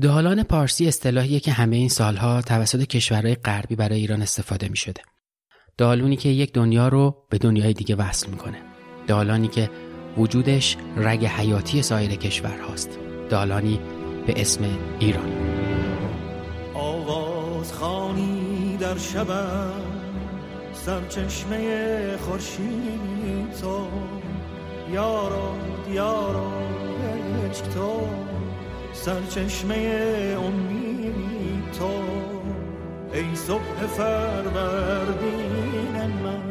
دالان پارسی اصطلاحیه که همه این سالها توسط کشورهای غربی برای ایران استفاده می شده. دالونی که یک دنیا رو به دنیای دیگه وصل می‌کنه. دالانی که وجودش رگ حیاتی سایر کشورهاست. دالانی به اسم ایران. آواز خانی در شب سرچشمه خورشید تو یارو دیارو عشق تو سرچشمه امید تو ای صبح فروردین من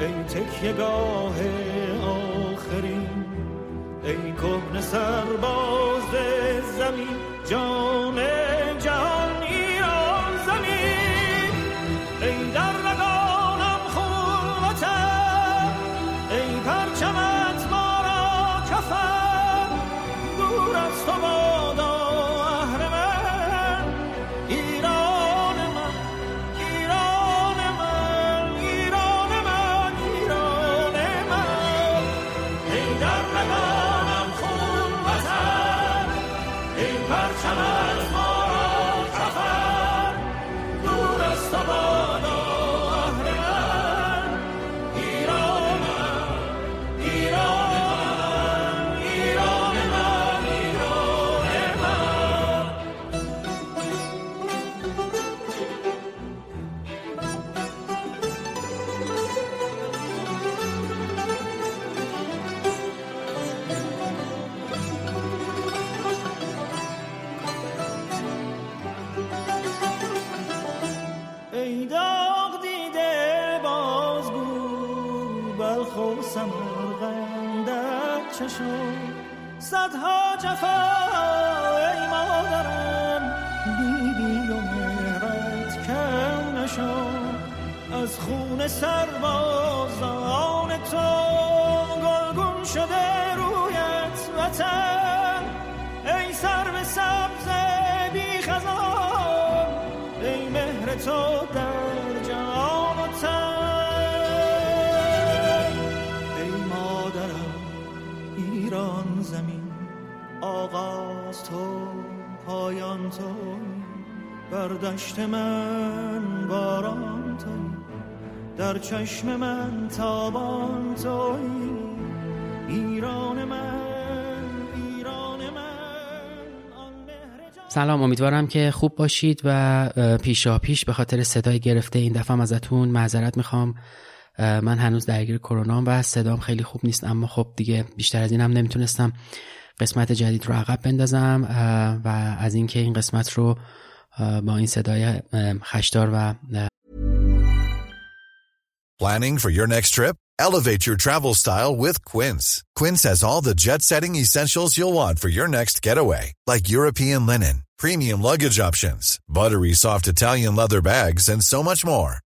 ای تکیه گاه سمرقندت چشم. صدها جفا ای مادرم دیدی و مهرت کم از خون سربازان تو گلگون شده رویت وطن. ای سر به سبز بی خزان ای مهر تو در آغاز تو پایان تو بر دشت من باران توی در چشم من تابان توی ایران من ایران من سلام امیدوارم که خوب باشید و پیشا پیش به خاطر صدای گرفته این دفعه ازتون معذرت می‌خوام. من هنوز درگیر کرونا و صدام خیلی خوب نیست اما خب دیگه بیشتر از اینم نمی‌تونستم. قسمت جدید رو عقب بندازم و از اینکه این قسمت رو با این صدای خشدار و Planning for your next trip? Elevate your travel style with Quince. Quince has all the jet setting essentials you'll want for your next getaway, like European linen, premium luggage options, buttery soft Italian leather bags, and so much more.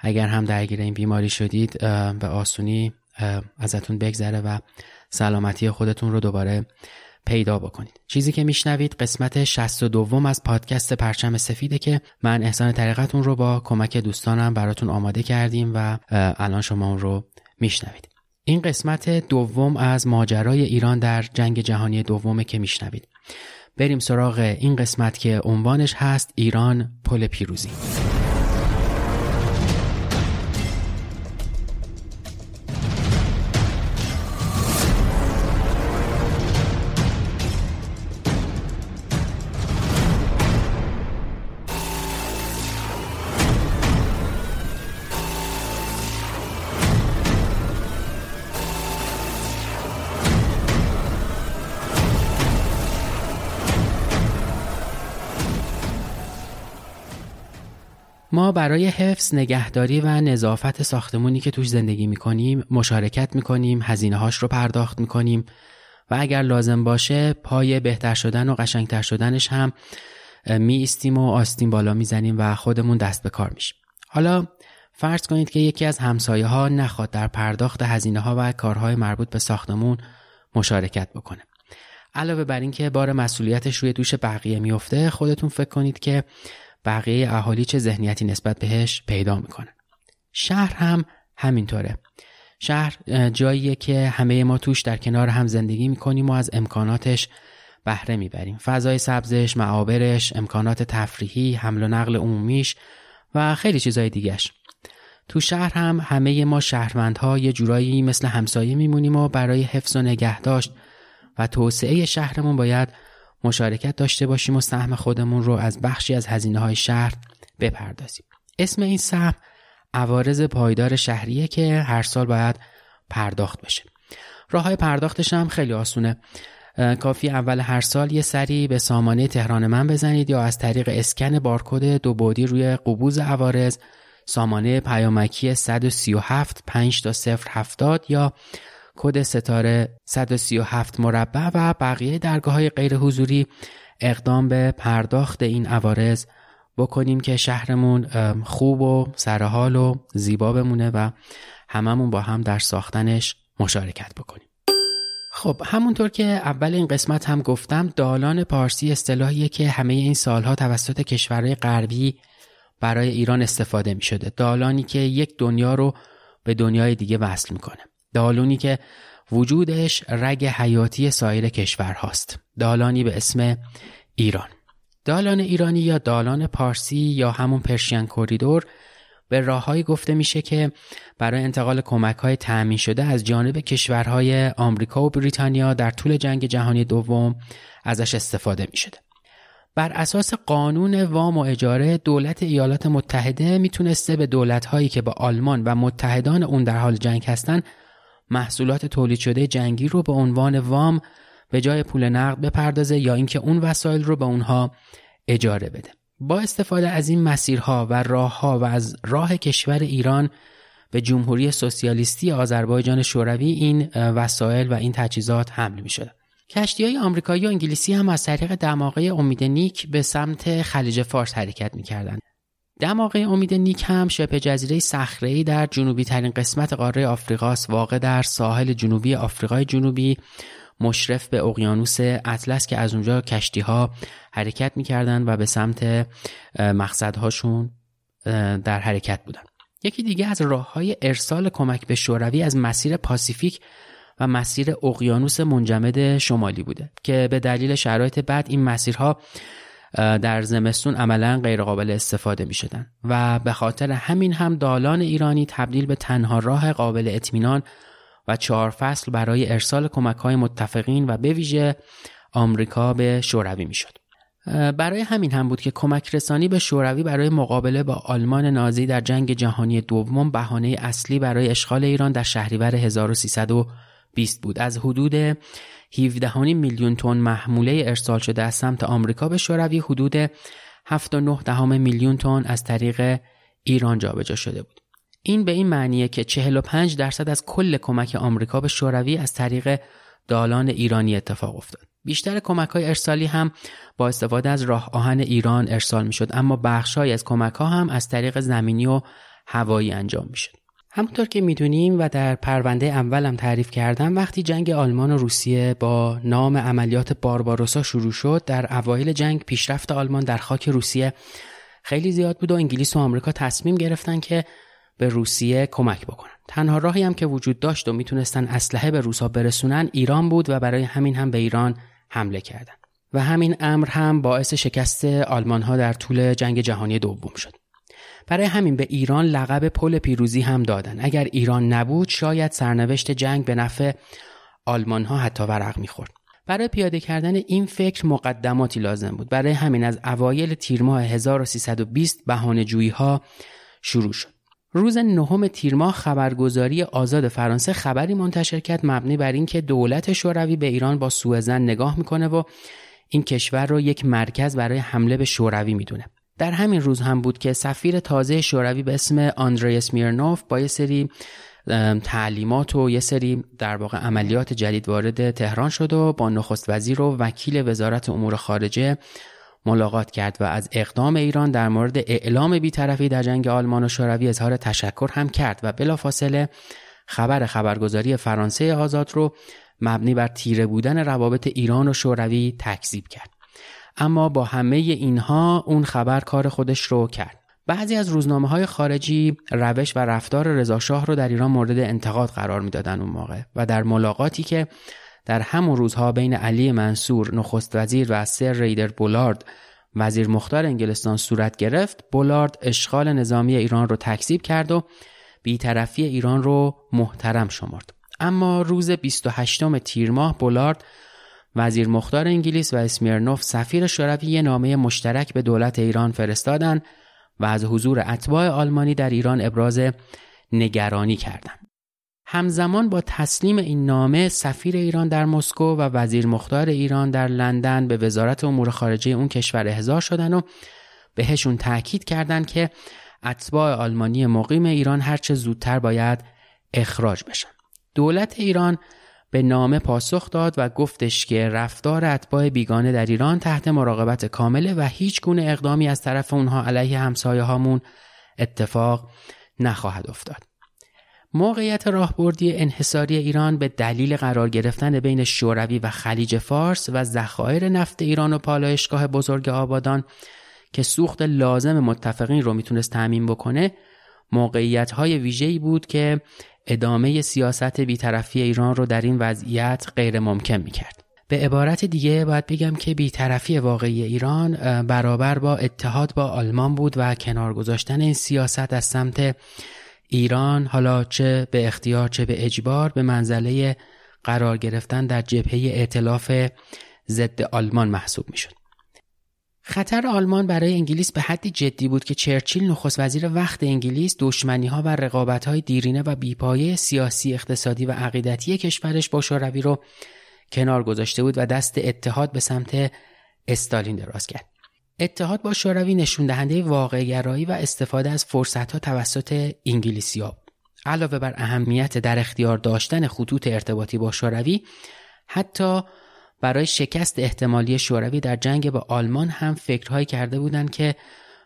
اگر هم درگیر این بیماری شدید به آسونی ازتون بگذره و سلامتی خودتون رو دوباره پیدا بکنید. چیزی که میشنوید قسمت 62 از پادکست پرچم سفیده که من احسان طریقتون رو با کمک دوستانم براتون آماده کردیم و الان شما اون رو میشنوید. این قسمت دوم از ماجرای ایران در جنگ جهانی دومه که میشنوید. بریم سراغ این قسمت که عنوانش هست ایران پل پیروزی. ما برای حفظ نگهداری و نظافت ساختمونی که توش زندگی می‌کنیم مشارکت می‌کنیم هزینه هاش رو پرداخت می‌کنیم و اگر لازم باشه پای بهتر شدن و قشنگتر شدنش هم می ایستیم و آستین بالا می‌زنیم و خودمون دست به کار میشیم. حالا فرض کنید که یکی از همسایه ها نخواد در پرداخت هزینه ها و کارهای مربوط به ساختمون مشارکت بکنه. علاوه بر اینکه بار مسئولیتش روی دوش بقیه میفته خودتون فکر کنید که بقیه اهالی چه ذهنیتی نسبت بهش پیدا می‌کنن شهر هم همینطوره. شهر جاییه که همه ما توش در کنار هم زندگی می‌کنیم و از امکاناتش بهره می‌بریم. فضای سبزش، معابرش، امکانات تفریحی، حمل و نقل عمومیش و خیلی چیزای دیگهش. تو شهر هم همه ما شهروندها یه جورایی مثل همسایه میمونیم و برای حفظ و نگهداشت و توسعه شهرمون باید مشارکت داشته باشیم و سهم خودمون رو از بخشی از هزینه های شهر بپردازیم. اسم این سهم عوارض پایدار شهریه که هر سال باید پرداخت بشه. راه های پرداختش هم خیلی آسونه. کافی اول هر سال یه سری به سامانه تهران من بزنید یا از طریق اسکن بارکد دو بودی روی قبوز عوارض سامانه پیامکی 137 5 تا 070 یا کد ستاره 137 مربع و بقیه درگاه های غیر حضوری اقدام به پرداخت این عوارض بکنیم که شهرمون خوب و سرحال و زیبا بمونه و هممون با هم در ساختنش مشارکت بکنیم. خب همونطور که اول این قسمت هم گفتم دالان پارسی اصطلاحیه که همه این سالها توسط کشورهای غربی برای ایران استفاده می شده دالانی که یک دنیا رو به دنیای دیگه وصل می‌کنه. دالونی که وجودش رگ حیاتی سایر کشورهاست دالانی به اسم ایران دالان ایرانی یا دالان پارسی یا همون پرشین کوریدور به راههایی گفته میشه که برای انتقال کمک های تأمین شده از جانب کشورهای آمریکا و بریتانیا در طول جنگ جهانی دوم ازش استفاده می شده. بر اساس قانون وام و اجاره دولت ایالات متحده می‌تونسته به دولتهایی که با آلمان و متحدان اون در حال جنگ هستند محصولات تولید شده جنگی رو به عنوان وام به جای پول نقد بپردازه یا اینکه اون وسایل رو به اونها اجاره بده با استفاده از این مسیرها و راهها و از راه کشور ایران به جمهوری سوسیالیستی آذربایجان شوروی این وسایل و این تجهیزات حمل می شده. کشتی های آمریکایی و انگلیسی هم از طریق دماغه امید نیک به سمت خلیج فارس حرکت می کردن. دماغه امید نیک هم شبه جزیره صخره‌ای در جنوبی ترین قسمت قاره آفریقاست واقع در ساحل جنوبی آفریقای جنوبی. مشرف به اقیانوس اطلس که از اونجا کشتی ها حرکت می‌کردن و به سمت مقصدهاشون در حرکت بودن. یکی دیگه از راه های ارسال کمک به شوروی از مسیر پاسیفیک و مسیر اقیانوس منجمد شمالی بوده که به دلیل شرایط بد این مسیرها در زمستون عملا غیرقابل استفاده می شدن و به خاطر همین هم دالان ایرانی تبدیل به تنها راه قابل اطمینان و چهار فصل برای ارسال کمک های متفقین و به ویژه آمریکا به شوروی می شد. برای همین هم بود که کمک رسانی به شوروی برای مقابله با آلمان نازی در جنگ جهانی دوم بهانه اصلی برای اشغال ایران در شهریور 1320 بود از حدود 17 میلیون تن محموله ارسال شده از سمت آمریکا به شوروی حدود 7.9 میلیون تن از طریق ایران جابجا شده بود. این به این معنیه که 45 درصد از کل کمک آمریکا به شوروی از طریق دالان ایرانی اتفاق افتاد. بیشتر کمک های ارسالی هم با استفاده از راه آهن ایران ارسال می شد اما بخشهایی از کمک ها هم از طریق زمینی و هوایی انجام می شد. همونطور که می‌دونیم و در پرونده اولم تعریف کردم وقتی جنگ آلمان و روسیه با نام عملیات بارباروسا شروع شد در اوایل جنگ پیشرفت آلمان در خاک روسیه خیلی زیاد بود و انگلیس و آمریکا تصمیم گرفتن که به روسیه کمک بکنن. تنها راهی هم که وجود داشت و می‌تونستن اسلحه به روسا برسونن ایران بود و برای همین هم به ایران حمله کردن. و همین امر هم باعث شکست آلمان ها در طول جنگ جهانی دوم شد. برای همین به ایران لقب پل پیروزی هم دادن. اگر ایران نبود شاید سرنوشت جنگ به نفع آلمان ها حتی ورق می‌خورد. برای پیاده کردن این فکر مقدماتی لازم بود. برای همین از اوایل تیر ماه 1320 بهانه جویی ها شروع شد. روز نهم تیر ماه خبرگزاری آزاد فرانسه خبری منتشر کرد مبنی بر اینکه دولت شوروی به ایران با سوء نگاه می‌کنه و این کشور رو یک مرکز برای حمله به شوروی می‌دونه. در همین روز هم بود که سفیر تازه شوروی به اسم آندریس میرنوف با یه سری تعلیمات و یه سری در واقع عملیات جدید وارد تهران شد و با نخست وزیر و وکیل وزارت امور خارجه ملاقات کرد و از اقدام ایران در مورد اعلام بیطرفی در جنگ آلمان و شوروی اظهار تشکر هم کرد و بلافاصله خبر خبرگزاری فرانسه آزاد رو مبنی بر تیره بودن روابط ایران و شوروی تکذیب کرد. اما با همه اینها اون خبر کار خودش رو کرد. بعضی از روزنامه های خارجی روش و رفتار رضاشاه رو در ایران مورد انتقاد قرار می‌دادن اون موقع و در ملاقاتی که در همون روزها بین علی منصور نخست وزیر و سر ریدر بولارد وزیر مختار انگلستان صورت گرفت بولارد اشغال نظامی ایران رو تکذیب کرد و بیطرفی ایران رو محترم شمرد. اما روز 28 تیر ماه بولارد وزیر مختار انگلیس و اسمیرنوف سفیر شوروی یه نامه مشترک به دولت ایران فرستادند و از حضور اتباع آلمانی در ایران ابراز نگرانی کردند. همزمان با تسلیم این نامه سفیر ایران در مسکو و وزیر مختار ایران در لندن به وزارت امور خارجه اون کشور احضار شدن و بهشون تاکید کردند که اتباع آلمانی مقیم ایران هرچه زودتر باید اخراج بشن. دولت ایران به نامه پاسخ داد و گفتش که رفتار اتباع بیگانه در ایران تحت مراقبت کامله و هیچ گونه اقدامی از طرف اونها علیه همسایه هامون اتفاق نخواهد افتاد. موقعیت راهبردی انحصاری ایران به دلیل قرار گرفتن بین شوروی و خلیج فارس و ذخایر نفت ایران و پالایشگاه بزرگ آبادان که سوخت لازم متفقین رو می‌تونست تعمین بکنه موقعیت های ویژه‌ای بود که ادامه سیاست بیطرفی ایران رو در این وضعیت غیر ممکن می کرد. به عبارت دیگه باید بگم که بیطرفی واقعی ایران برابر با اتحاد با آلمان بود و کنار گذاشتن این سیاست از سمت ایران حالا چه به اختیار چه به اجبار به منزله قرار گرفتن در جبهه ائتلاف ضد آلمان محسوب می شد. خطر آلمان برای انگلیس به حدی جدی بود که چرچیل نخست وزیر وقت انگلیس دشمنی ها و رقابت های دیرینه و بیپایه سیاسی اقتصادی و عقیدتی کشورش با شوروی رو کنار گذاشته بود و دست اتحاد به سمت استالین دراز کرد. اتحاد با شوروی نشون دهنده واقعگرایی و استفاده از فرصت ها توسط انگلیسیا علاوه بر اهمیت در اختیار داشتن خطوط ارتباطی با شوروی حتی برای شکست احتمالی شوروی در جنگ با آلمان هم فکرهایی کرده بودند که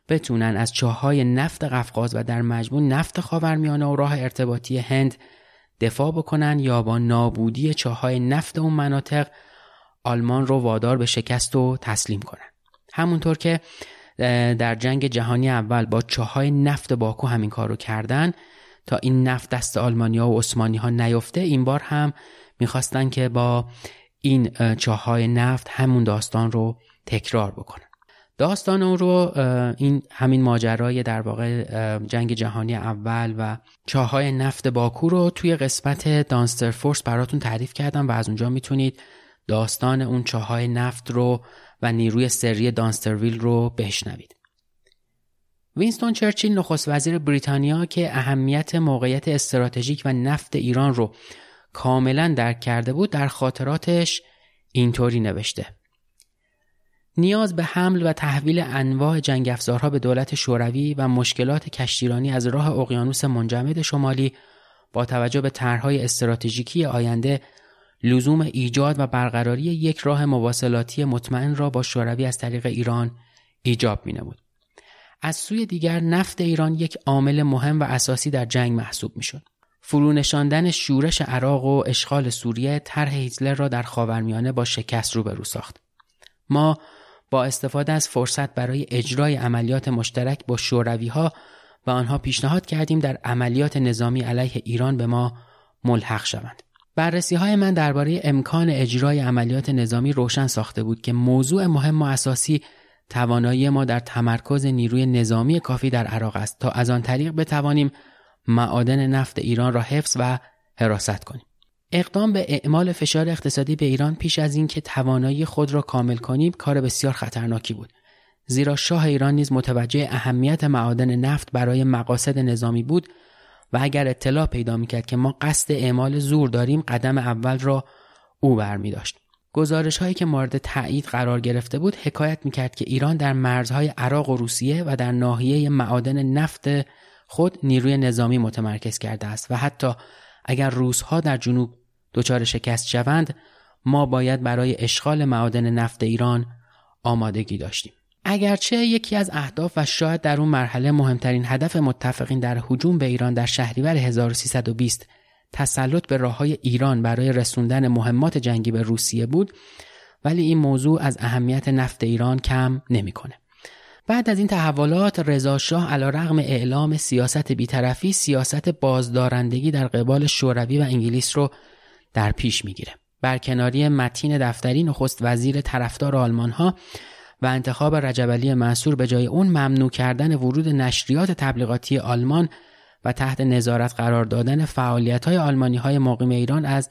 بتونن از چاهای نفت قفقاز و در مجموع نفت خاورمیانه و راه ارتباطی هند دفاع بکنن یا با نابودی چاهای نفت اون مناطق آلمان رو وادار به شکست و تسلیم کنن. همونطور که در جنگ جهانی اول با چاهای نفت باکو همین کار رو کردن تا این نفت دست آلمانیا و عثمانی ها نیفته این بار هم می‌خواستن که با این چاهای نفت همون داستان رو تکرار بکنن داستان اون رو این همین ماجرای در واقع جنگ جهانی اول و چاهای نفت باکو رو توی قسمت دانستر فورس براتون تعریف کردم و از اونجا می‌تونید داستان اون چاهای نفت رو و نیروی سری دانسترویل رو بشنوید. وینستون چرچیل نخست وزیر بریتانیا که اهمیت موقعیت استراتژیک و نفت ایران رو کاملا درک کرده بود در خاطراتش اینطوری نوشته نیاز به حمل و تحویل انواع جنگ افزارها به دولت شوروی و مشکلات کشتیرانی از راه اقیانوس منجمد شمالی با توجه به طرحهای استراتژیکی آینده لزوم ایجاد و برقراری یک راه مواصلاتی مطمئن را با شوروی از طریق ایران ایجاب می نمود. از سوی دیگر نفت ایران یک عامل مهم و اساسی در جنگ محسوب می‌شد. فرونشاندن شورش عراق و اشغال سوریه طرح هیتلر را در خاورمیانه با شکست روبرو ساخت. ما با استفاده از فرصت برای اجرای عملیات مشترک با شوروی ها و آنها پیشنهاد کردیم در عملیات نظامی علیه ایران به ما ملحق شوند. بررسی های من درباره امکان اجرای عملیات نظامی روشن ساخته بود که موضوع مهم و اساسی توانایی ما در تمرکز نیروی نظامی کافی در عراق است تا از آن طریق بتوانیم معادن نفت ایران را حفظ و حراست کنیم. اقدام به اعمال فشار اقتصادی به ایران پیش از اینکه توانایی خود را کامل کنیم کار بسیار خطرناکی بود. زیرا شاه ایران نیز متوجه اهمیت معادن نفت برای مقاصد نظامی بود و اگر اطلاع پیدا می‌کرد که ما قصد اعمال زور داریم قدم اول را او برمی داشت. گزارش هایی که مورد تایید قرار گرفته بود حکایت می‌کرد که ایران در مرزهای عراق و روسیه و در ناحیه معادن نفت خود نیروی نظامی متمرکز کرده است و حتی اگر روسها در جنوب دچار شکست شوند ما باید برای اشغال معادن نفت ایران آمادگی داشتیم اگرچه یکی از اهداف و شاید در اون مرحله مهمترین هدف متفقین در هجوم به ایران در شهریور 1320 تسلط به راه های ایران برای رسوندن مهمات جنگی به روسیه بود ولی این موضوع از اهمیت نفت ایران کم نمی‌کنه. بعد از این تحولات رضا شاه علیرغم اعلام سیاست بیطرفی سیاست بازدارندگی در قبال شوروی و انگلیس رو در پیش می‌گیره. برکناری متین دفتری نخست وزیر طرفدار آلمان ها و انتخاب رجب منصور به جای اون ممنوع کردن ورود نشریات تبلیغاتی آلمان و تحت نظارت قرار دادن فعالیت های آلمانی های مقیم ایران از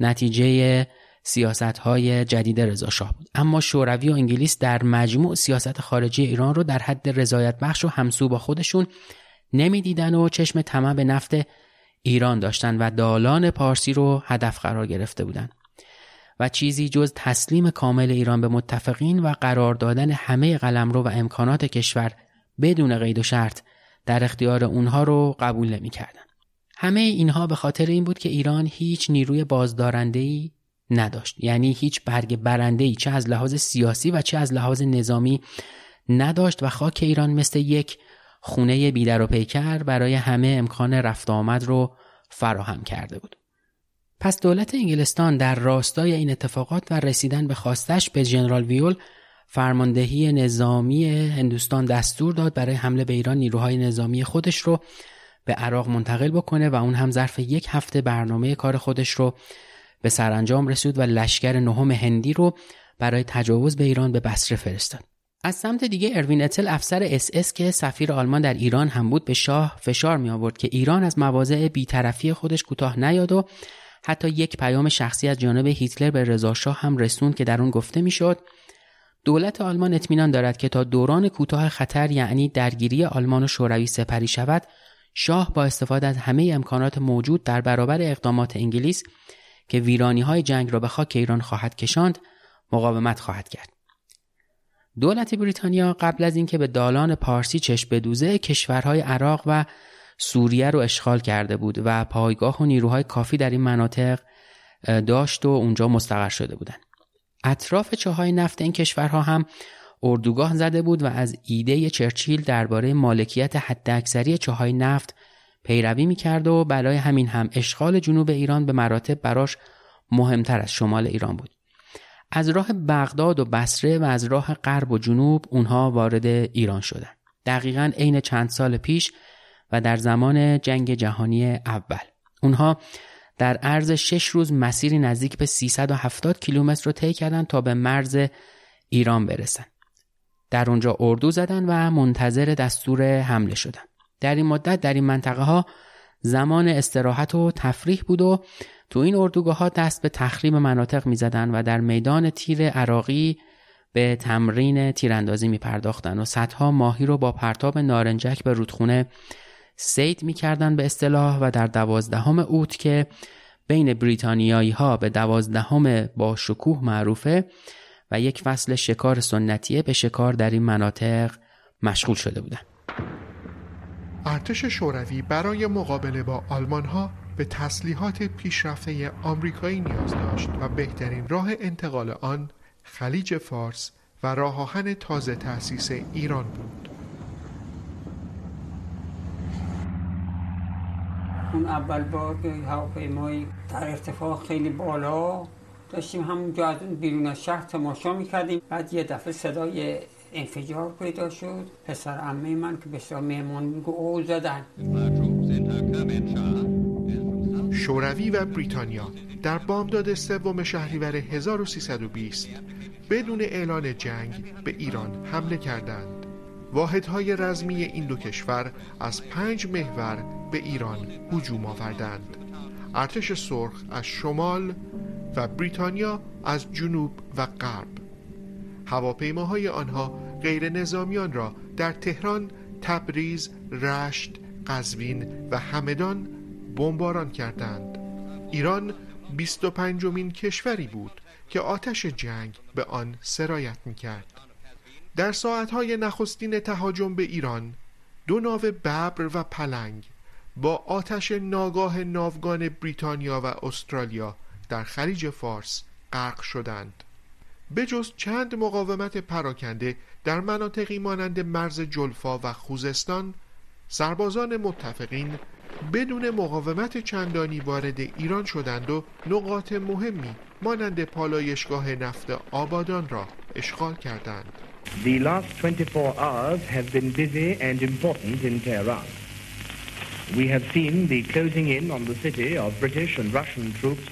نتیجه سیاست های جدید رضا شاه بود اما شوروی و انگلیس در مجموع سیاست خارجی ایران رو در حد رضایت بخش و همسو با خودشون نمی‌دیدن و چشم طمع به نفت ایران داشتن و دالان پارسی رو هدف قرار گرفته بودند و چیزی جز تسلیم کامل ایران به متفقین و قرار دادن همه قلمرو و امکانات کشور بدون قید و شرط در اختیار اونها رو قبول نمی‌کردن. همه اینها به خاطر این بود که ایران هیچ نیروی بازدارنده نداشت یعنی هیچ برگ برنده ای چه از لحاظ سیاسی و چه از لحاظ نظامی نداشت و خاک ایران مثل یک خونه بیدر و پیکر برای همه امکان رفت آمد رو فراهم کرده بود. پس دولت انگلستان در راستای این اتفاقات و رسیدن به خواستش به جنرال ویول فرماندهی نظامی هندوستان دستور داد برای حمله به ایران نیروهای نظامی خودش رو به عراق منتقل بکنه و اون هم ظرف یک هفته برنامه کار خودش رو به سرانجام رسید و لشکر نهم هندی رو برای تجاوز به ایران به بصره فرستاد. از سمت دیگه اروین اتل افسر اس اس که سفیر آلمان در ایران هم بود به شاه فشار می آورد که ایران از مواضع بیطرفی خودش کوتاه نیاد و حتی یک پیام شخصی از جانب هیتلر به رضا شاه هم رسوند که در اون گفته می‌شد دولت آلمان اطمینان دارد که تا دوران کوتاه خطر یعنی درگیری آلمان و شوروی سپری شود شاه با استفاده از همه امکانات موجود در برابر اقدامات انگلیس که ویرانی های جنگ را به خاک ایران خواهد کشاند مقاومت خواهد کرد دولت بریتانیا قبل از اینکه به دالان پارسی چشم بدوزه کشورهای عراق و سوریه رو اشغال کرده بود و پایگاه و نیروهای کافی در این مناطق داشت و اونجا مستقر شده بودند. اطراف چاهای نفت این کشورها هم اردوگاه زده بود و از ایده چرچیل درباره مالکیت حداکثری چاهای نفت پیروی می‌کرد و برای همین هم اشغال جنوب ایران به مراتب براش مهمتر از شمال ایران بود. از راه بغداد و بصره و از راه غرب و جنوب اونها وارد ایران شدند. دقیقا عین چند سال پیش و در زمان جنگ جهانی اول. اونها در عرض شش روز مسیری نزدیک به 370 کیلومتر رو طی کردند تا به مرز ایران برسن. در اونجا اردو زدن و منتظر دستور حمله شدن. در این مدت در این منطقه ها زمان استراحت و تفریح بود و تو این اردوگاه ها دست به تخریب مناطق می زدن و در میدان تیر عراقی به تمرین تیراندازی می پرداختن و صدها ماهی رو با پرتاب نارنجک به رودخونه سید می‌کردن به اصطلاح و در دوازدهم اوت که بین بریتانیایی ها به دوازدهم با شکوه معروفه و یک فصل شکار سنتیه به شکار در این مناطق مشغول شده بودند. ارتش شوروی برای مقابله با آلمانها به تسلیحات پیشرفته آمریکایی نیاز داشت و بهترین راه انتقال آن خلیج فارس و راه آهن تازه تأسیس ایران بود. اون اول بار که هواپیمای در ارتفاع خیلی بالا داشتیم همونجا از اون بیرون از شهر تماشا می‌کردیم. بعد یه دفعه صدای انفجار پیدا شد. پسر عمه من که بسیار مهمان میگو او زدن. شوروی و بریتانیا در بامداد سوم شهریور 1320 بدون اعلان جنگ به ایران حمله کردند. واحدهای رزمی این دو کشور از پنج محور به ایران هجوم آوردند. ارتش سرخ از شمال و بریتانیا از جنوب و غرب. هواپیماهای آنها غیر نظامیان را در تهران، تبریز، رشت، قزوین و همدان بمباران کردند. ایران 25 مین کشوری بود که آتش جنگ به آن سرایت می کرد در ساعتهای نخستین تهاجم به ایران دو ناو ببر و پلنگ با آتش ناگاه ناوگان بریتانیا و استرالیا در خلیج فارس غرق شدند. به جز چند مقاومت پراکنده در مناطقی مانند مرز جلفا و خوزستان سربازان متفقین بدون مقاومت چندانی وارد ایران شدند و نقاط مهمی مانند پالایشگاه نفت آبادان را اشغال کردند. The last 24 hours have been busy and important in Tehran. We have seen the closing in on the city of British and Russian troops,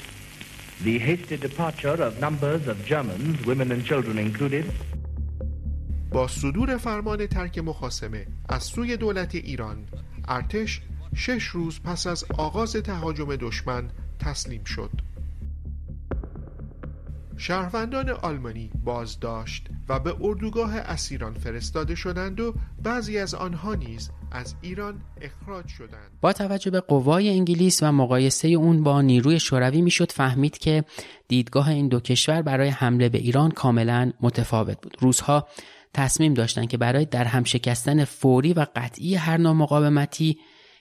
the hasty departure of numbers of Germans, women and children included. با صدور فرمان ترک مخاسمه از سوی دولت ایران ارتش شش روز پس از آغاز تهاجم دشمن تسلیم شد شهروندان آلمانی بازداشت و به اردوگاه اسیران فرستاده شدند و بعضی از آنها نیز از ایران اخراج شدند. با توجه به قوای انگلیس و مقایسه اون با نیروی شوروی می‌شد فهمید که دیدگاه این دو کشور برای حمله به ایران کاملا متفاوت بود. روزها تصمیم داشتند که برای در هم شکستن فوری و قطعی هر نوع مقاومتی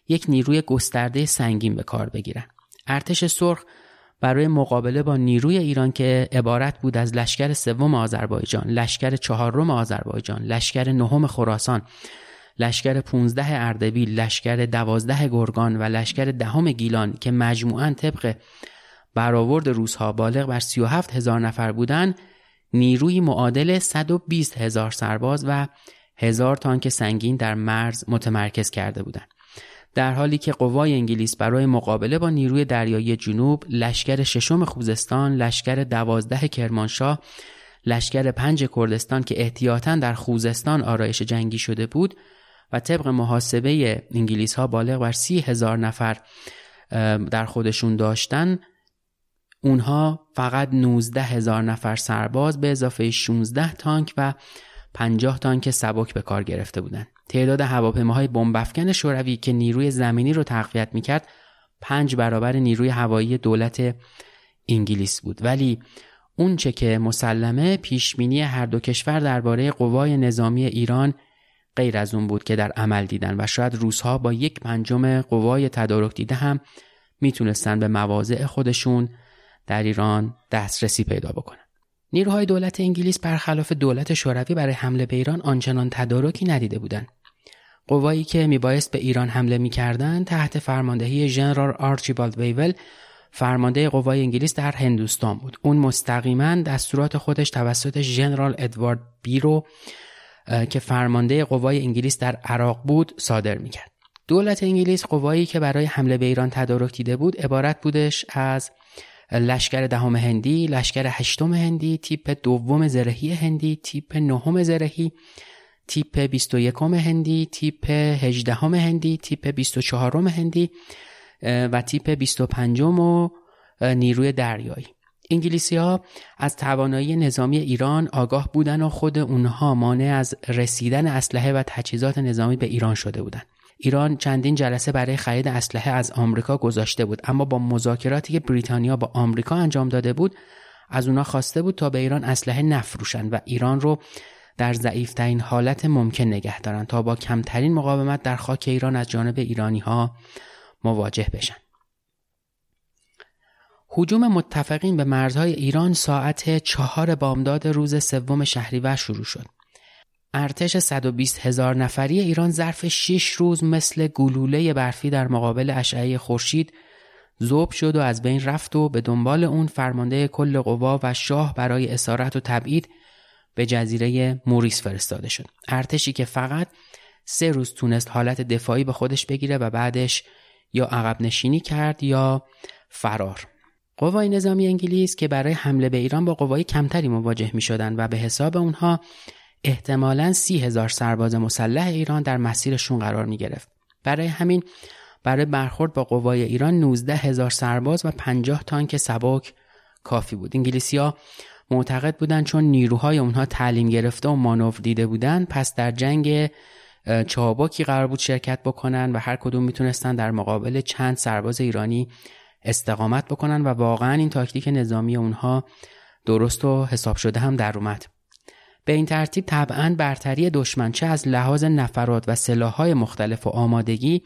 یک نیروی گسترده سنگین به کار بگیرن ارتش سرخ برای مقابله با نیروی ایران که عبارت بود از لشکر سوم آذربایجان، لشکر چهارم آذربایجان، لشکر نهم خراسان، لشکر 15 اردبیل، لشکر دوازده گرگان و لشکر دهم گیلان که مجموعاً طبق برآورد روزها بالغ بر 37 هزار نفر بودند، نیروی معادل 120 هزار سرباز و هزار تانک سنگین در مرز متمرکز کرده بودند. در حالی که قوای انگلیس برای مقابله با نیروی دریایی جنوب لشکر ششم خوزستان، لشکر دوازده کرمانشاه، لشکر پنج کردستان که احتیاطاً در خوزستان آرایش جنگی شده بود و طبق محاسبه انگلیس ها بالغ بر سی هزار نفر در خودشون داشتن اونها فقط 19 هزار نفر سرباز به اضافه 16 تانک و 50 تانک سبک به کار گرفته بودند. تعداد هواپیماهای بمبافکن شوروی که نیروی زمینی رو تقویت می‌کرد پنج برابر نیروی هوایی دولت انگلیس بود ولی اونچه که مسلمه پیشبینی هر دو کشور درباره قوای نظامی ایران غیر از اون بود که در عمل دیدن و شاید روزها با یک پنجم قوای تدارک دیده هم می‌تونستن به مواضع خودشون در ایران دسترسی پیدا بکنن نیروهای دولت انگلیس برخلاف دولت شوروی برای حمله به ایران آنچنان تدارکی ندیده بودند. قوایی که میبایست به ایران حمله می‌کردند تحت فرماندهی ژنرال آرچیبالد ویول فرمانده قوای انگلیس در هندوستان بود. اون مستقیما دستورات خودش توسط ژنرال ادوارد بیرو که فرمانده قوای انگلیس در عراق بود صادر می‌کرد. دولت انگلیس قوایی که برای حمله به ایران تدارک دیده بود عبارت بودش از لشکر دهم هندی، لشکر هشتم هندی، تیپ دوم زرهی هندی، تیپ نهم زرهی، تیپ 21 هندی، تیپ 18 هندی، تیپ 24 هندی و تیپ 25 و نیروی دریایی. انگلیسی ها از توانایی نظامی ایران آگاه بودن و خود اونها مانع از رسیدن اسلحه و تجهیزات نظامی به ایران شده بودند. ایران چندین جلسه برای خرید اسلحه از آمریکا گذاشته بود اما با مذاکراتی که بریتانیا با آمریکا انجام داده بود از اونا خواسته بود تا به ایران اسلحه نفروشند و ایران رو در ضعیفترین حالت ممکن نگه دارند تا با کمترین مقاومت در خاک ایران از جانب ایرانی ها مواجه بشن. حجوم متفقین به مرزهای ایران ساعت چهار بامداد روز سوم شهریور شروع شد. ارتش 120 هزار نفری ایران ظرف 6 روز مثل گلوله برفی در مقابل اشعه خورشید زوب شد و از بین رفت و به دنبال اون فرمانده کل قوا و شاه برای اسارت و تبعید به جزیره موریس فرستاده شد ارتشی که فقط سه روز تونست حالت دفاعی به خودش بگیره و بعدش یا عقب نشینی کرد یا فرار قوای نظامی انگلیس که برای حمله به ایران با قوای کمتری مواجه می شدن و به حساب اونها احتمالا سی هزار سرباز مسلح ایران در مسیرشون قرار می گرفت. برای همین برای برخورد با قوای ایران 19 هزار سرباز و 50 تانک سبک کافی بود. انگلیسیا معتقد بودند چون نیروهای اونها تعلیم گرفته و مانور دیده بودند پس در جنگ چابکی قرار بود شرکت بکنن و هر کدوم می‌تونستن در مقابل چند سرباز ایرانی استقامت بکنن و واقعا این تاکتیک نظامی اونها درست و حساب شده هم در اومد. به این ترتیب طبعا برتری دشمن چه از لحاظ نفرات و سلاحهای مختلف و آمادگی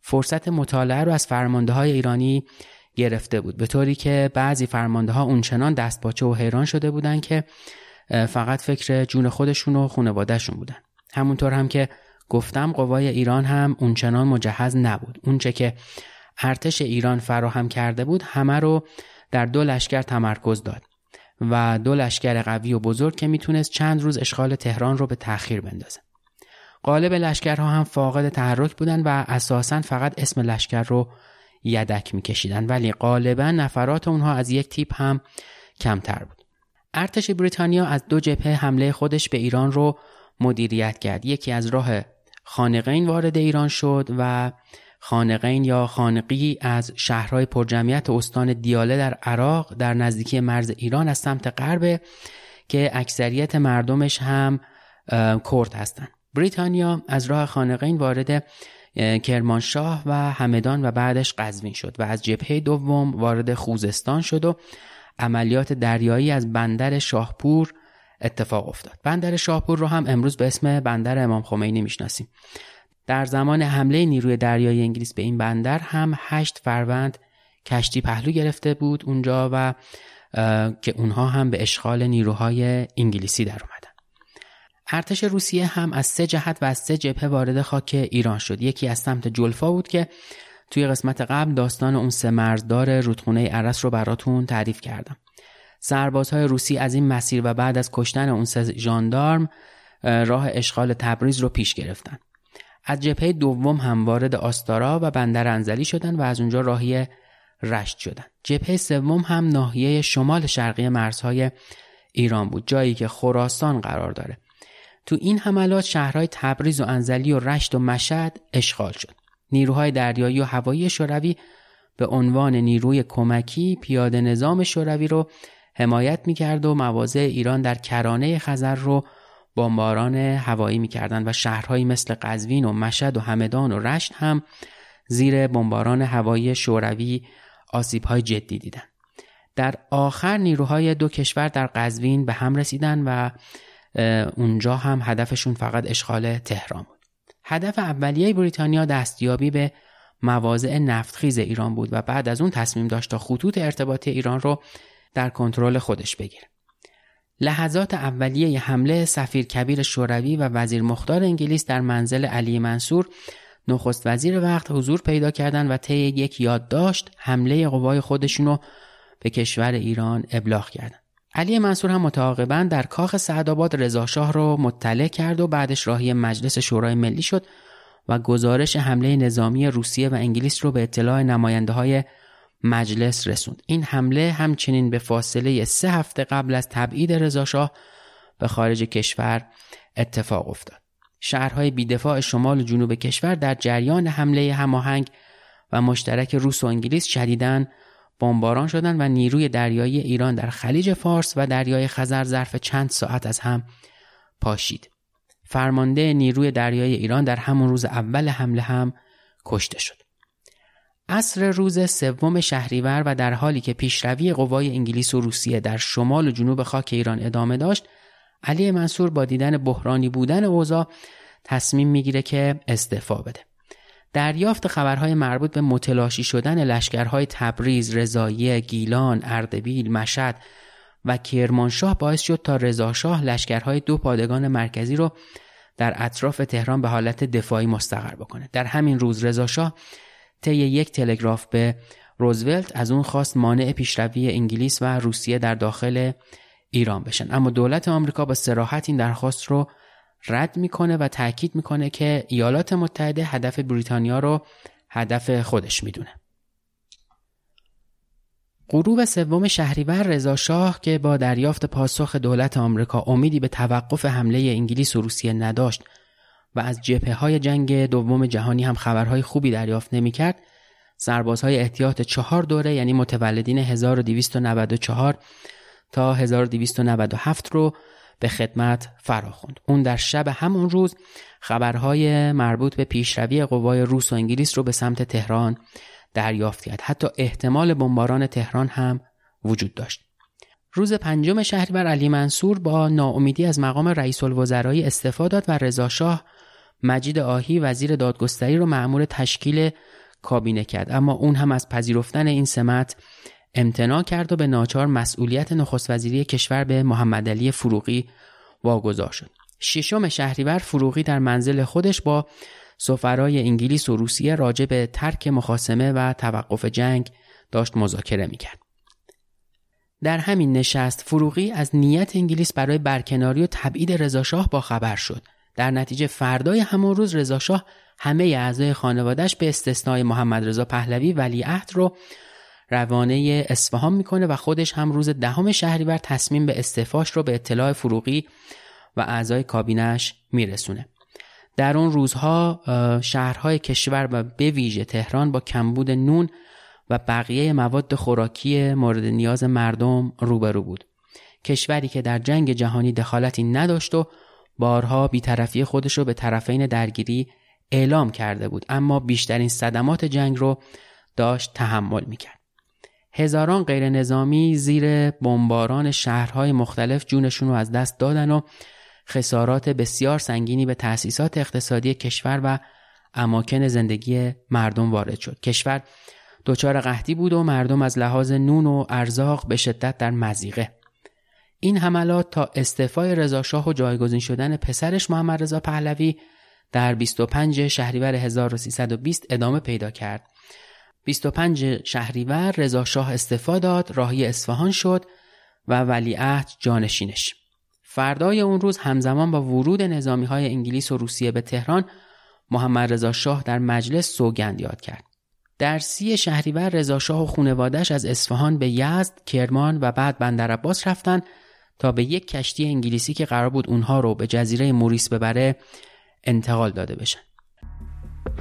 فرصت مطالعه رو از فرمانده های ایرانی گرفته بود. به طوری که بعضی فرمانده ها اونچنان دستپاچه و حیران شده بودن که فقط فکر جون خودشون و خانوادهشون بودن. همونطور هم که گفتم قوای ایران هم اونچنان مجهز نبود. اونچه که ارتش ایران فراهم کرده بود همه رو در دو لشکر تمرکز داد و دو لشکر قوی و بزرگ که می‌تونست چند روز اشغال تهران رو به تأخیر بندازه. قالب لشکرها هم فاقد تحرک بودن و اساسا فقط اسم لشکر رو یدک میکشیدن. ولی غالبا نفرات اونها از یک تیپ هم کمتر بود. ارتش بریتانیا از دو جبهه حمله خودش به ایران رو مدیریت کرد. یکی از راه خانقین وارد ایران شد و خانقین یا خانقی از شهرهای پرجمعیت استان دیاله در عراق در نزدیکی مرز ایران از سمت غرب که اکثریت مردمش هم کرد هستند. بریتانیا از راه خانقین وارد کرمانشاه و همدان و بعدش قزوین شد و از جبهه دوم وارد خوزستان شد و عملیات دریایی از بندر شاهپور اتفاق افتاد. بندر شاهپور رو هم امروز به اسم بندر امام خمینی می‌شناسیم. در زمان حمله نیروی دریایی انگلیس به این بندر هم هشت فروند کشتی پهلو گرفته بود اونجا و که اونها هم به اشغال نیروهای انگلیسی در اومدن ارتش روسیه هم از سه جهت و از سه جبهه وارد خاک ایران شد. یکی از سمت جلفا بود که توی قسمت قبل داستان اون سه مرزدار رودخونه عرس رو براتون تعریف کردم. سربازهای روسی از این مسیر و بعد از کشتن اون سه ژاندارم راه اشغال تبریز رو پیش گرفتن. از جبهه دوم هم وارد آستارا و بندر انزلی شدن و از اونجا راهی رشت شدن. جبهه سوم هم ناحیه شمال شرقی مرزهای ایران بود جایی که خراسان قرار داره. تو این حملات شهرهای تبریز و انزلی و رشت و مشهد اشغال شد نیروهای دریایی و هوایی شوروی به عنوان نیروی کمکی پیاده نظام شوروی رو حمایت می‌کرد و مواضع ایران در کرانه خزر رو بمباران هوایی می‌کردند و شهرهایی مثل قزوین و مشهد و همدان و رشت هم زیر بمباران هوایی شوروی آسیبهای جدی دیدند. در آخر نیروهای دو کشور در قزوین به هم رسیدن و اونجا هم هدفشون فقط اشغال تهران بود. هدف اولیه بریتانیا دستیابی به مواضع نفتخیز ایران بود و بعد از اون تصمیم داشت تا خطوط ارتباطی ایران رو در کنترل خودش بگیره. لحظات اولیه حمله سفیر کبیر شوروی و وزیر مختار انگلیس در منزل علی منصور نخست وزیر وقت حضور پیدا کردند و طی یک یادداشت حمله قوای خودشون به کشور ایران ابلاغ کردند. علی منصور هم متعاقبا در کاخ سعدآباد رضاشاه رو مطلع کرد و بعدش راهی مجلس شورای ملی شد و گزارش حمله نظامی روسیه و انگلیس رو به اطلاع نماینده های مجلس رسوند. این حمله همچنین به فاصله سه هفته قبل از تبعید رضاشاه به خارج کشور اتفاق افتاد. شهرهای بیدفاع شمال و جنوب کشور در جریان حمله هماهنگ و مشترک روس و انگلیس شدیداً بمباران شدند و نیروی دریایی ایران در خلیج فارس و دریای خزر ظرف چند ساعت از هم پاشید. فرمانده نیروی دریایی ایران در همون روز اول حمله هم کشته شد. عصر روز سوم شهریور و در حالی که پیشروی قوای انگلیس و روسیه در شمال و جنوب خاک ایران ادامه داشت علی منصور با دیدن بحرانی بودن اوضاع تصمیم می‌گیره که استعفا بده دریافت خبرهای مربوط به متلاشی شدن لشکرهای تبریز، رضاییه، گیلان، اردبیل، مشد و کرمانشاه باعث شد تا رضاشاه لشکرهای دو پادگان مرکزی رو در اطراف تهران به حالت دفاعی مستقر بکنه. در همین روز رضاشاه طی یک تلگراف به روزولت از اون خواست مانع پیشروی انگلیس و روسیه در داخل ایران بشن. اما دولت آمریکا با سراحت این درخواست رو رد می‌کنه و تاکید می‌کنه که ایالات متحده هدف بریتانیا رو هدف خودش می‌دونه. غروب سوم شهریور رضا شاه که با دریافت پاسخ دولت آمریکا امیدی به توقف حمله انگلیس و روسیه نداشت و از جبهه های جنگ دوم جهانی هم خبرهای خوبی دریافت نمی‌کرد سربازهای احتیاط چهار دوره یعنی متولدین 1294 تا 1297 رو به خدمت فراخوند. اون در شب همون روز خبرهای مربوط به پیشروی قوای روس و انگلیس رو به سمت تهران دریافت کرد. حتی احتمال بمباران تهران هم وجود داشت. روز پنجم شهریور علی منصور با ناامیدی از مقام رئیس الوزرایی استفاده داد و رضا شاه مجید آهی وزیر دادگستری رو مأمور تشکیل کابینه کرد اما اون هم از پذیرفتن این سمت امتناع کرد و به ناچار مسئولیت نخست وزیری کشور به محمد علی فروغی واگذار شد. ششم شهریور فروغی در منزل خودش با سفرای انگلیس و روسیه راجع به ترک مخاسمه و توقف جنگ داشت مذاکره می‌کرد. در همین نشست فروغی از نیت انگلیس برای برکناری و تبعید رضاشاه با خبر شد. در نتیجه فردای همون روز رضاشاه همه اعضای خانوادش به استثنای محمد رضا پهلوی ولیعهد رو روانه اصفهان می‌کنه و خودش هم روز دهم شهریور تصمیم به استعفاش رو به اطلاع فروغی و اعضای کابینش میرسونه. در اون روزها شهرهای کشور و به ویژه تهران با کمبود نون و بقیه مواد خوراکی مورد نیاز مردم روبرو بود. کشوری که در جنگ جهانی دخالتی نداشت و بارها بیطرفی خودش رو به طرفین درگیری اعلام کرده بود. اما بیشترین صدمات جنگ رو داشت تحمل می‌کرد. هزاران غیر نظامی زیر بمباران شهرهای مختلف جونشون رو از دست دادن و خسارات بسیار سنگینی به تأسیسات اقتصادی کشور و اماکن زندگی مردم وارد شد. کشور دچار قحطی بود و مردم از لحاظ نون و ارزاق به شدت در مزیقه. این حملات تا استعفای رضاشاه و جایگزین شدن پسرش محمد رضا پهلوی در 25 شهریور 1320 ادامه پیدا کرد 25 شهریور رضا شاه استفا داد راهی اصفهان شد و ولیعهد جانشینش فردای اون روز همزمان با ورود نظامی های انگلیس و روسیه به تهران محمد رضا شاه در مجلس سوگند یاد کرد در سی شهریور رضا شاه و خانوادش از اصفهان به یزد، کرمان و بعد بندر عباس رفتن تا به یک کشتی انگلیسی که قرار بود اونها رو به جزیره موریس ببره انتقال داده بشن.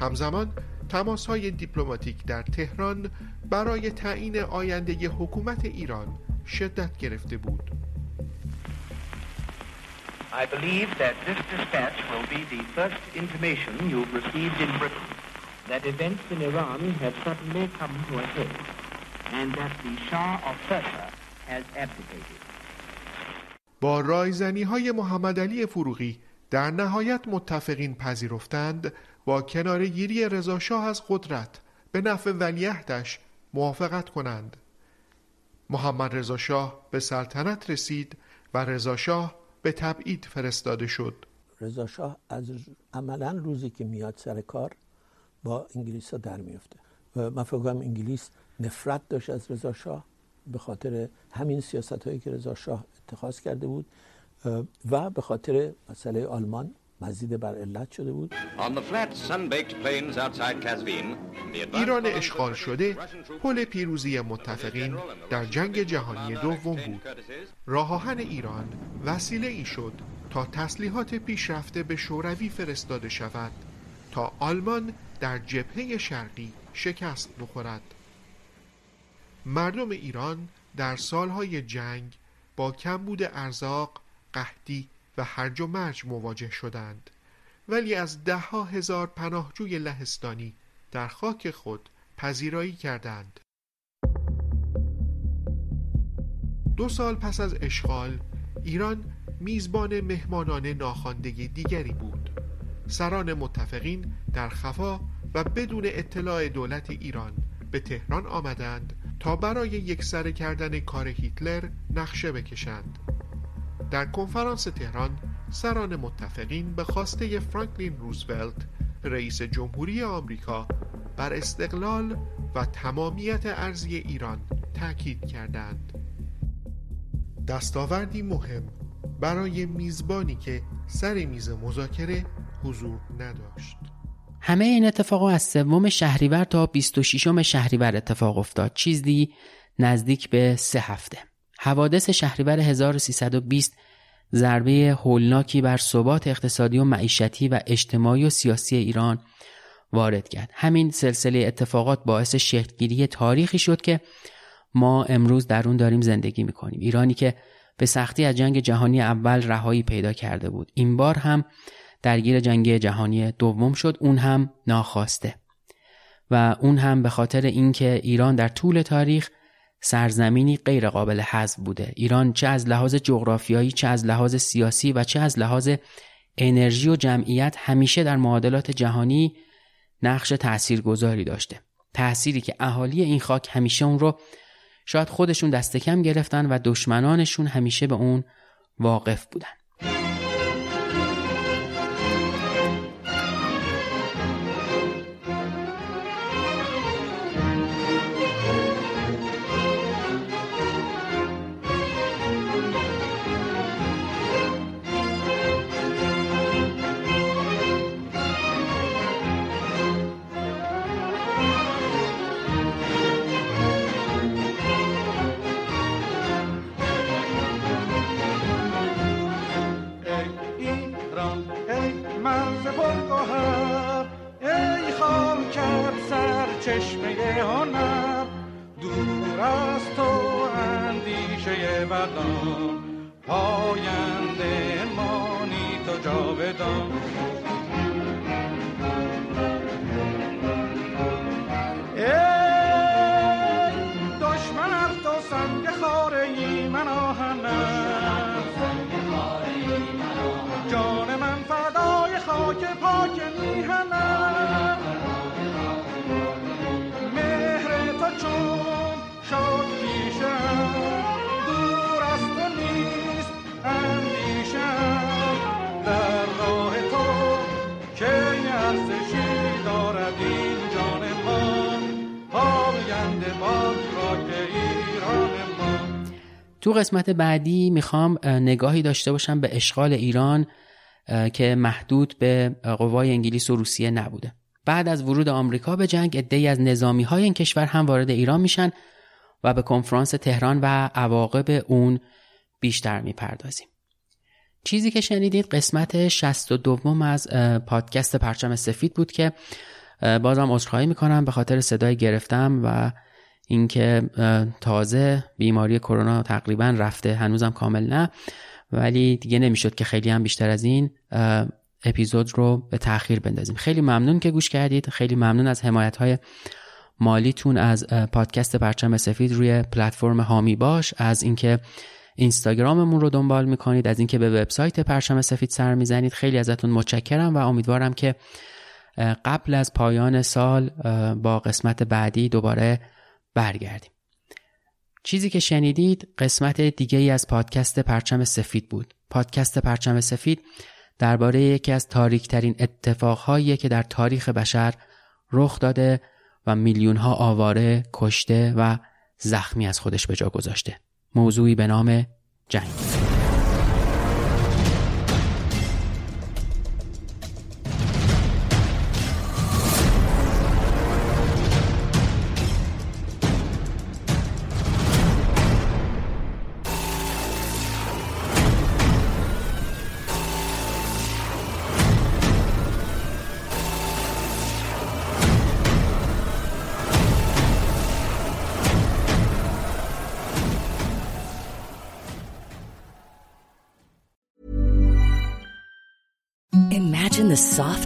همزمان تماس های دیپلماتیک در تهران برای تعیین آینده حکومت ایران شدت گرفته بود. I believe that this dispatch will be the first intimation you've received in Britain that events in Iran have suddenly come to a head and that the Shah of Persia has abdicated. با رایزنی های محمد علی فروغی در نهایت متفقین پذیرفتند با کنارگیری رضاشاه از قدرت به نفع ولیعهدش موافقت کنند. محمد رضاشاه به سلطنت رسید و رضاشاه به تبعید فرستاده شد. رضاشاه از عملا روزی که میاد سر کار با انگلیس ها در میفته. و من فکر انگلیس نفرت داشت از رضاشاه به خاطر همین سیاست هایی که رضاشاه اتخاذ کرده بود و به خاطر مسئله آلمان. مزید بر علت شده بود. ایران اشغال شده پل پیروزی متفقین در جنگ جهانی دوم بود. راه آهن ایران وسیله ای شد تا تسلیحات پیشرفته به شوروی فرستاده شود تا آلمان در جبهه شرقی شکست بخورد. مردم ایران در سالهای جنگ با کمبود ارزاق قحطی و هرج و مرج مواجه شدند. ولی از دهها هزار پناهجوی لهستانی در خاک خود پذیرایی کردند. دو سال پس از اشغال ایران میزبان مهمانان ناخوانده دیگری بود. سران متفقین در خفا و بدون اطلاع دولت ایران به تهران آمدند تا برای یک سر کردن کار هیتلر نقشه بکشند. در کنفرانس تهران سران متفقین به خواسته فرانکلین روزولت رئیس جمهوری آمریکا بر استقلال و تمامیت ارزی ایران تاکید کردند. دستاوردی مهم برای میزبانی که سر میز مذاکره حضور نداشت. همه این اتفاقا از سوم شهریور تا 26 شهریور اتفاق افتاد. چیزی نزدیک به سه هفته. حوادث شهریور 1320 ضربه هولناکی بر ثبات اقتصادی و معیشتی و اجتماعی و سیاسی ایران وارد کرد. همین سلسله اتفاقات باعث شکلگیری تاریخی شد که ما امروز در اون داریم زندگی می‌کنیم. ایرانی که به سختی از جنگ جهانی اول رهایی پیدا کرده بود. این بار هم درگیر جنگ جهانی دوم شد. اون هم ناخواسته. و اون هم به خاطر اینکه ایران در طول تاریخ سرزمینی غیر قابل حذف بوده. ایران چه از لحاظ جغرافیایی چه از لحاظ سیاسی و چه از لحاظ انرژی و جمعیت همیشه در معادلات جهانی نقش تاثیرگذاری داشته. تأثیری که اهالی این خاک همیشه اون رو شاید خودشون دست کم گرفتن و دشمنانشون همیشه به اون واقف بودن. تو قسمت بعدی می‌خوام نگاهی داشته باشم به اشغال ایران که محدود به قوای انگلیس و روسیه نبوده. بعد از ورود آمریکا به جنگ عدهای از نظامی های این کشور هم وارد ایران میشن و به کنفرانس تهران و عواقب اون بیشتر می‌پردازیم. چیزی که شنیدید قسمت 62 از پادکست پرچم سفید بود که بازم عذرخواهی می‌کنم به خاطر صدای گرفتم و اینکه تازه بیماری کرونا تقریبا رفته. هنوزم کامل نه. ولی دیگه نمی‌شد که خیلی هم بیشتر از این اپیزود رو به تاخیر بندازیم. خیلی ممنون که گوش کردید. خیلی ممنون از حمایت های مالیتون از پادکست پرچم سفید روی پلتفرم هامی باش. از اینکه اینستاگراممون رو دنبال می‌کنید از اینکه به وبسایت پرچم سفید سر می‌زنید. خیلی ازتون متشکرم و امیدوارم که قبل از پایان سال با قسمت بعدی دوباره برگردیم. چیزی که شنیدید قسمت دیگه ای از پادکست پرچم سفید بود. پادکست پرچم سفید درباره یکی از تاریکترین اتفاقهایی که در تاریخ بشر رخ داده و میلیون ها آواره کشته و زخمی از خودش به جا گذاشته. موضوعی به نام جنگ.